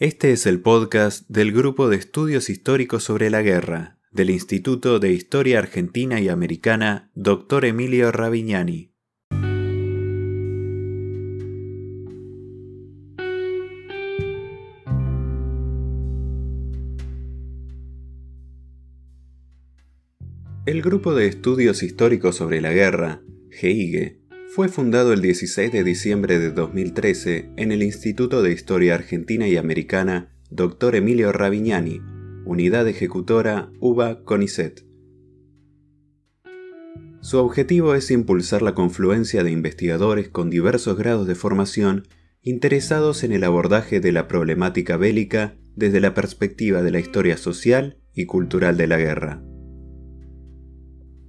Este es el podcast del Grupo de Estudios Históricos sobre la Guerra del Instituto de Historia Argentina y Americana, Dr. Emilio Ravignani. El Grupo de Estudios Históricos sobre la Guerra, GEIGE, fue fundado el 16 de diciembre de 2013 en el Instituto de Historia Argentina y Americana Dr. Emilio Ravignani, Unidad Ejecutora UBA CONICET. Su objetivo es impulsar la confluencia de investigadores con diversos grados de formación interesados en el abordaje de la problemática bélica desde la perspectiva de la historia social y cultural de la guerra.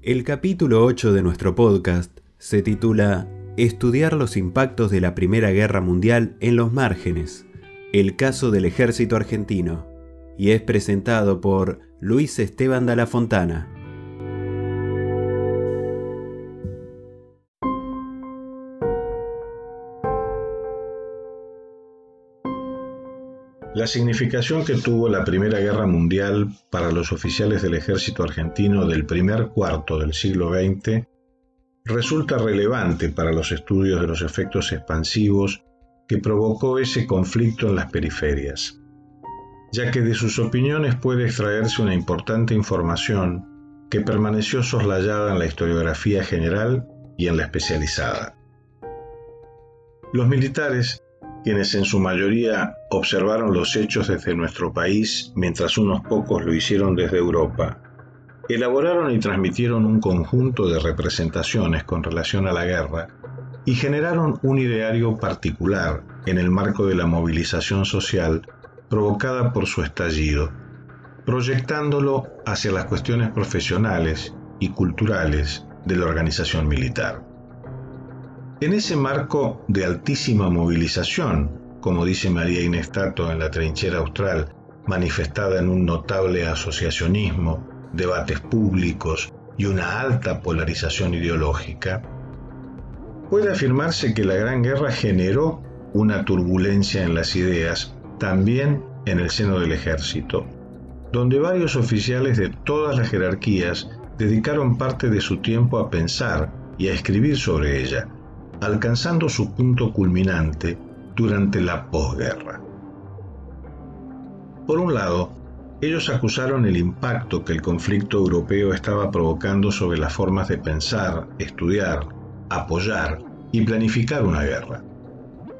El capítulo 8 de nuestro podcast se titula Estudiar los impactos de la Primera Guerra Mundial en los márgenes, el caso del ejército argentino, y es presentado por Luis Esteban de la Fontana. La significación que tuvo la Primera Guerra Mundial para los oficiales del ejército argentino del primer cuarto del siglo XX resulta relevante para los estudios de los efectos expansivos que provocó ese conflicto en las periferias, ya que de sus opiniones puede extraerse una importante información que permaneció soslayada en la historiografía general y en la especializada. Los militares, quienes en su mayoría observaron los hechos desde nuestro país mientras unos pocos lo hicieron desde Europa, elaboraron y transmitieron un conjunto de representaciones con relación a la guerra y generaron un ideario particular en el marco de la movilización social provocada por su estallido, proyectándolo hacia las cuestiones profesionales y culturales de la organización militar. En ese marco de altísima movilización, como dice María Inestato en la trinchera austral, manifestada en un notable asociacionismo, debates públicos y una alta polarización ideológica, puede afirmarse que la Gran Guerra generó una turbulencia en las ideas, también en el seno del ejército, donde varios oficiales de todas las jerarquías dedicaron parte de su tiempo a pensar y a escribir sobre ella, alcanzando su punto culminante durante la posguerra. Por un lado, ellos acusaron el impacto que el conflicto europeo estaba provocando sobre las formas de pensar, estudiar, apoyar y planificar una guerra.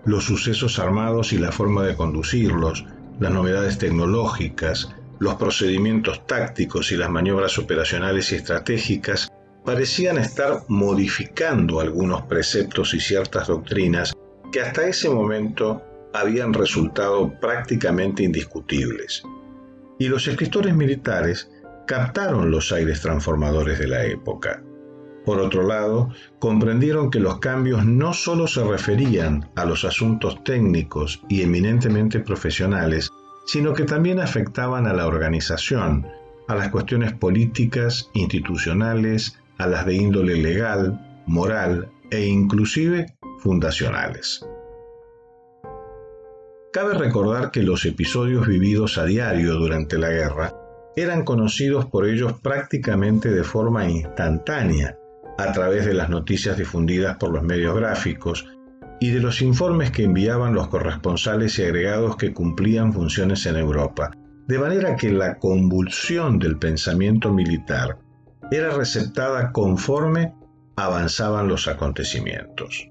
Los sucesos armados y la forma de conducirlos, las novedades tecnológicas, los procedimientos tácticos y las maniobras operacionales y estratégicas parecían estar modificando algunos preceptos y ciertas doctrinas que hasta ese momento habían resultado prácticamente indiscutibles y los escritores militares captaron los aires transformadores de la época. Por otro lado, comprendieron que los cambios no solo se referían a los asuntos técnicos y eminentemente profesionales, sino que también afectaban a la organización, a las cuestiones políticas, institucionales, a las de índole legal, moral e inclusive fundacionales. Cabe recordar que los episodios vividos a diario durante la guerra eran conocidos por ellos prácticamente de forma instantánea a través de las noticias difundidas por los medios gráficos y de los informes que enviaban los corresponsales y agregados que cumplían funciones en Europa, de manera que la convulsión del pensamiento militar era receptada conforme avanzaban los acontecimientos.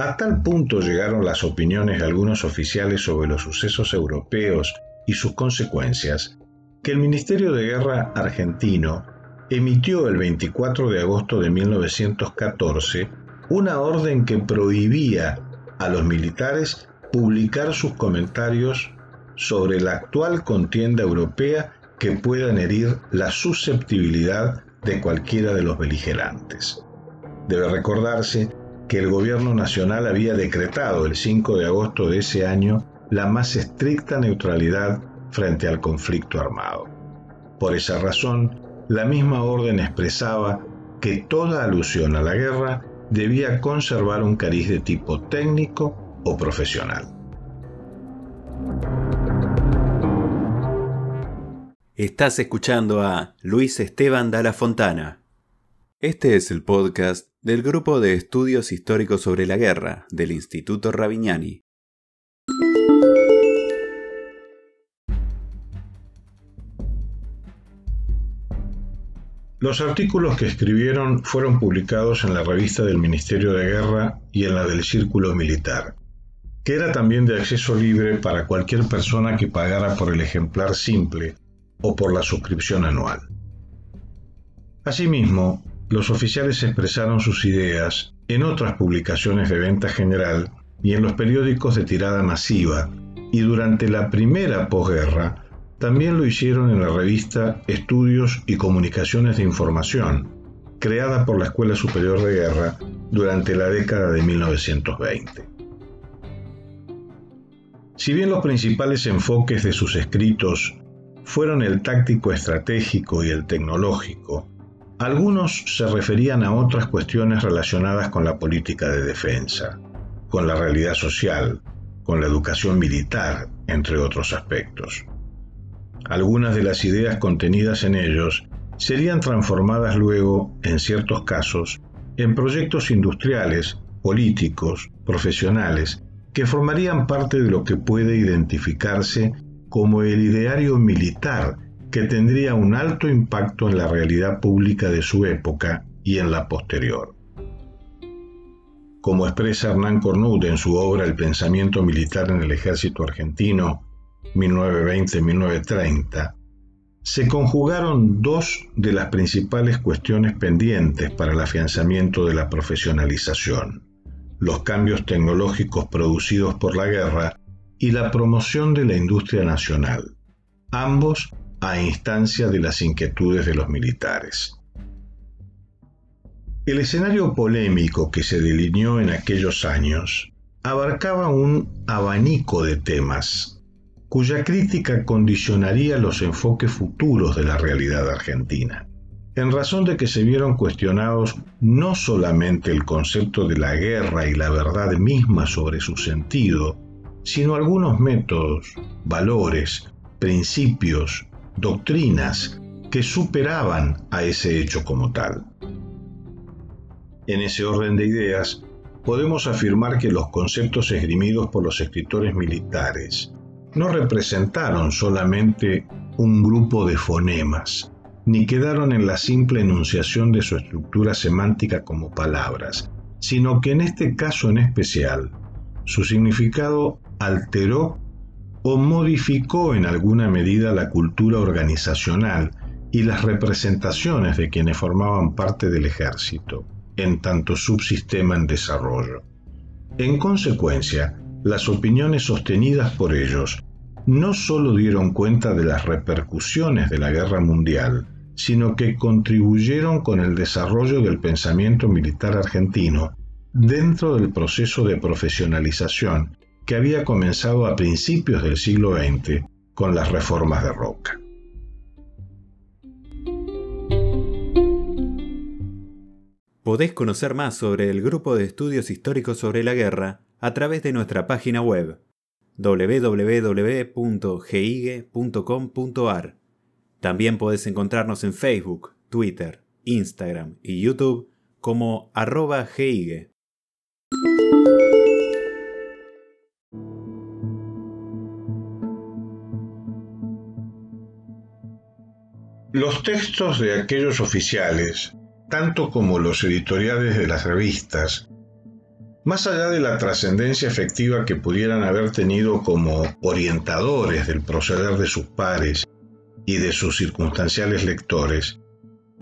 A tal punto llegaron las opiniones de algunos oficiales sobre los sucesos europeos y sus consecuencias, que el Ministerio de Guerra argentino emitió el 24 de agosto de 1914 una orden que prohibía a los militares publicar sus comentarios sobre la actual contienda europea que puedan herir la susceptibilidad de cualquiera de los beligerantes. Debe recordarse que el gobierno nacional había decretado el 5 de agosto de ese año la más estricta neutralidad frente al conflicto armado. Por esa razón, la misma orden expresaba que toda alusión a la guerra debía conservar un cariz de tipo técnico o profesional. Estás escuchando a Luis Esteban Dalla Fontana. Este es el podcast del Grupo de Estudios Históricos sobre la Guerra del Instituto Ravignani. Los artículos que escribieron fueron publicados en la revista del Ministerio de Guerra y en la del Círculo Militar, que era también de acceso libre para cualquier persona que pagara por el ejemplar simple o por la suscripción anual. Asimismo, los oficiales expresaron sus ideas en otras publicaciones de venta general y en los periódicos de tirada masiva, y durante la primera posguerra también lo hicieron en la revista Estudios y Comunicaciones de Información, creada por la Escuela Superior de Guerra durante la década de 1920. Si bien los principales enfoques de sus escritos fueron el táctico estratégico y el tecnológico. Algunos se referían a otras cuestiones relacionadas con la política de defensa, con la realidad social, con la educación militar, entre otros aspectos. Algunas de las ideas contenidas en ellos serían transformadas luego, en ciertos casos, en proyectos industriales, políticos, profesionales, que formarían parte de lo que puede identificarse como el ideario militar que tendría un alto impacto en la realidad pública de su época y en la posterior. Como expresa Hernán Cornut en su obra El pensamiento militar en el ejército argentino, 1920-1930, se conjugaron dos de las principales cuestiones pendientes para el afianzamiento de la profesionalización, los cambios tecnológicos producidos por la guerra y la promoción de la industria nacional, ambos a instancia de las inquietudes de los militares. El escenario polémico que se delineó en aquellos años abarcaba un abanico de temas cuya crítica condicionaría los enfoques futuros de la realidad argentina, en razón de que se vieron cuestionados no solamente el concepto de la guerra y la verdad misma sobre su sentido, sino algunos métodos, valores, principios, doctrinas que superaban a ese hecho como tal. En ese orden de ideas, podemos afirmar que los conceptos esgrimidos por los escritores militares no representaron solamente un grupo de fonemas, ni quedaron en la simple enunciación de su estructura semántica como palabras, sino que en este caso en especial, su significado alteró o modificó en alguna medida la cultura organizacional y las representaciones de quienes formaban parte del ejército, en tanto subsistema en desarrollo. En consecuencia, las opiniones sostenidas por ellos no solo dieron cuenta de las repercusiones de la guerra mundial, sino que contribuyeron con el desarrollo del pensamiento militar argentino dentro del proceso de profesionalización que había comenzado a principios del siglo XX con las reformas de Roca. Podés conocer más sobre el Grupo de Estudios Históricos sobre la Guerra a través de nuestra página web www.gigue.com.ar. También podés encontrarnos en Facebook, Twitter, Instagram y YouTube como arroba. Los textos de aquellos oficiales, tanto como los editoriales de las revistas, más allá de la trascendencia efectiva que pudieran haber tenido como orientadores del proceder de sus pares y de sus circunstanciales lectores,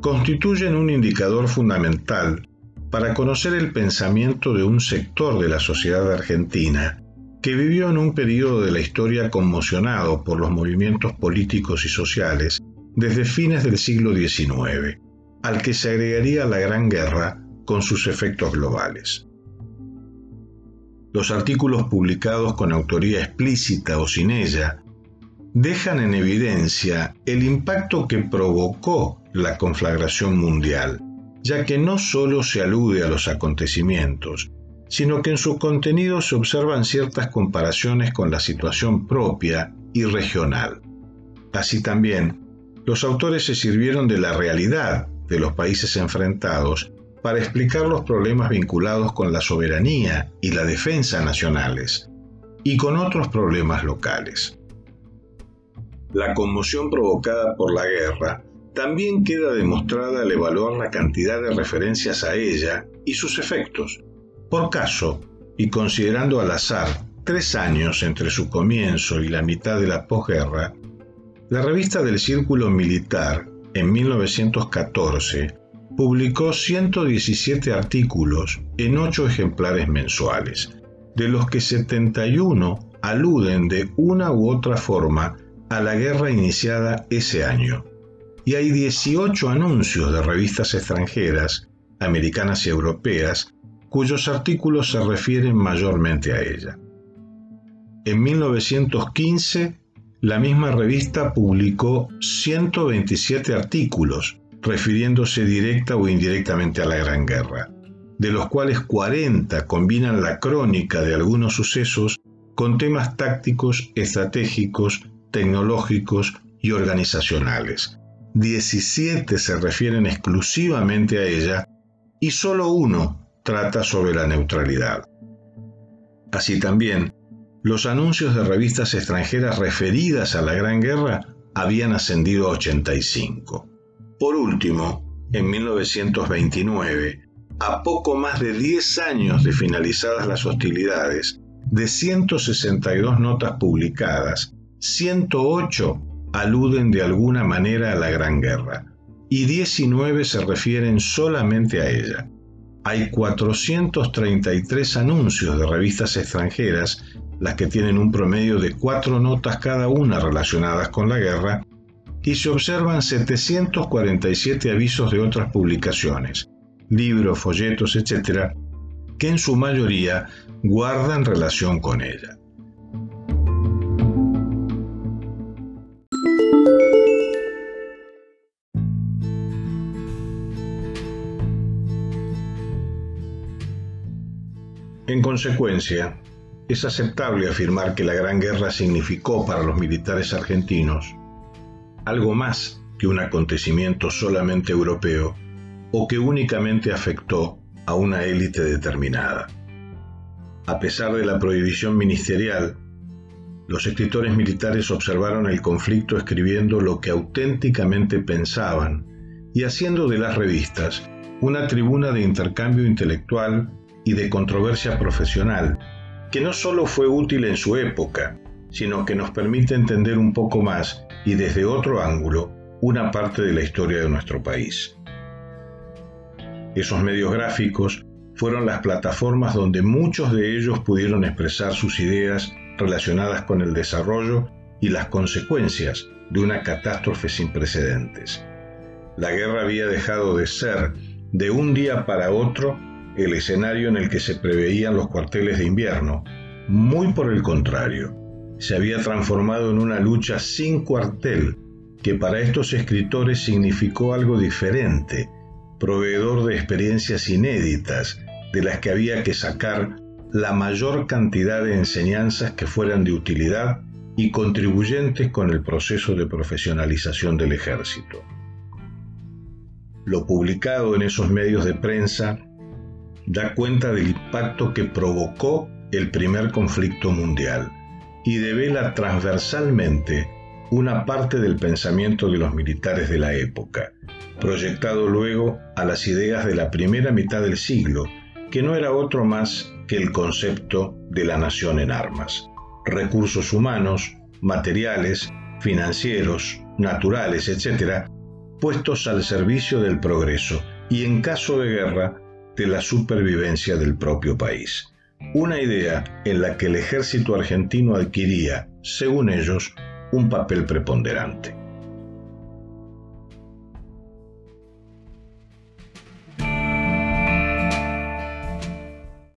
constituyen un indicador fundamental para conocer el pensamiento de un sector de la sociedad argentina que vivió en un periodo de la historia conmocionado por los movimientos políticos y sociales desde fines del siglo XIX, al que se agregaría la Gran Guerra con sus efectos globales. Los artículos publicados con autoría explícita o sin ella dejan en evidencia el impacto que provocó la conflagración mundial, ya que no solo se alude a los acontecimientos, sino que en su contenido se observan ciertas comparaciones con la situación propia y regional. Así también, los autores se sirvieron de la realidad de los países enfrentados para explicar los problemas vinculados con la soberanía y la defensa nacionales, y con otros problemas locales. La conmoción provocada por la guerra también queda demostrada al evaluar la cantidad de referencias a ella y sus efectos. Por caso, y considerando al azar tres años entre su comienzo y la mitad de la posguerra, la revista del Círculo Militar, en 1914, publicó 117 artículos en ocho ejemplares mensuales, de los que 71 aluden de una u otra forma a la guerra iniciada ese año. Y hay 18 anuncios de revistas extranjeras, americanas y europeas, cuyos artículos se refieren mayormente a ella. En 1915, la misma revista publicó 127 artículos refiriéndose directa o indirectamente a la Gran Guerra de los cuales 40 combinan la crónica de algunos sucesos con temas tácticos, estratégicos, tecnológicos y organizacionales. 17 se refieren exclusivamente a ella y solo uno trata sobre la neutralidad. Así también, los anuncios de revistas extranjeras referidas a la Gran Guerra habían ascendido a 85. Por último, en 1929, a poco más de 10 años de finalizadas las hostilidades, de 162 notas publicadas, 108 aluden de alguna manera a la Gran Guerra y 19 se refieren solamente a ella. Hay 433 anuncios de revistas extranjeras, las que tienen un promedio de cuatro notas cada una relacionadas con la guerra, y se observan 747 avisos de otras publicaciones, libros, folletos, etc., que en su mayoría guardan relación con ella. En consecuencia, es aceptable afirmar que la Gran Guerra significó para los militares argentinos algo más que un acontecimiento solamente europeo o que únicamente afectó a una élite determinada. A pesar de la prohibición ministerial, los escritores militares observaron el conflicto escribiendo lo que auténticamente pensaban y haciendo de las revistas una tribuna de intercambio intelectual y de controversia profesional, que no solo fue útil en su época, sino que nos permite entender un poco más y desde otro ángulo una parte de la historia de nuestro país. Esos medios gráficos fueron las plataformas donde muchos de ellos pudieron expresar sus ideas relacionadas con el desarrollo y las consecuencias de una catástrofe sin precedentes. La guerra había dejado de ser, de un día para otro, el escenario en el que se preveían los cuarteles de invierno. Muy por el contrario, se había transformado en una lucha sin cuartel, que para estos escritores significó algo diferente, proveedor de experiencias inéditas, de las que había que sacar la mayor cantidad de enseñanzas que fueran de utilidad y contribuyentes con el proceso de profesionalización del ejército. Lo publicado en esos medios de prensa da cuenta del impacto que provocó el primer conflicto mundial y devela transversalmente una parte del pensamiento de los militares de la época, proyectado luego a las ideas de la primera mitad del siglo, que no era otro más que el concepto de la nación en armas. Recursos humanos, materiales, financieros, naturales, etc., puestos al servicio del progreso y, en caso de guerra, de la supervivencia del propio país. Una idea en la que el ejército argentino adquiría, según ellos, un papel preponderante.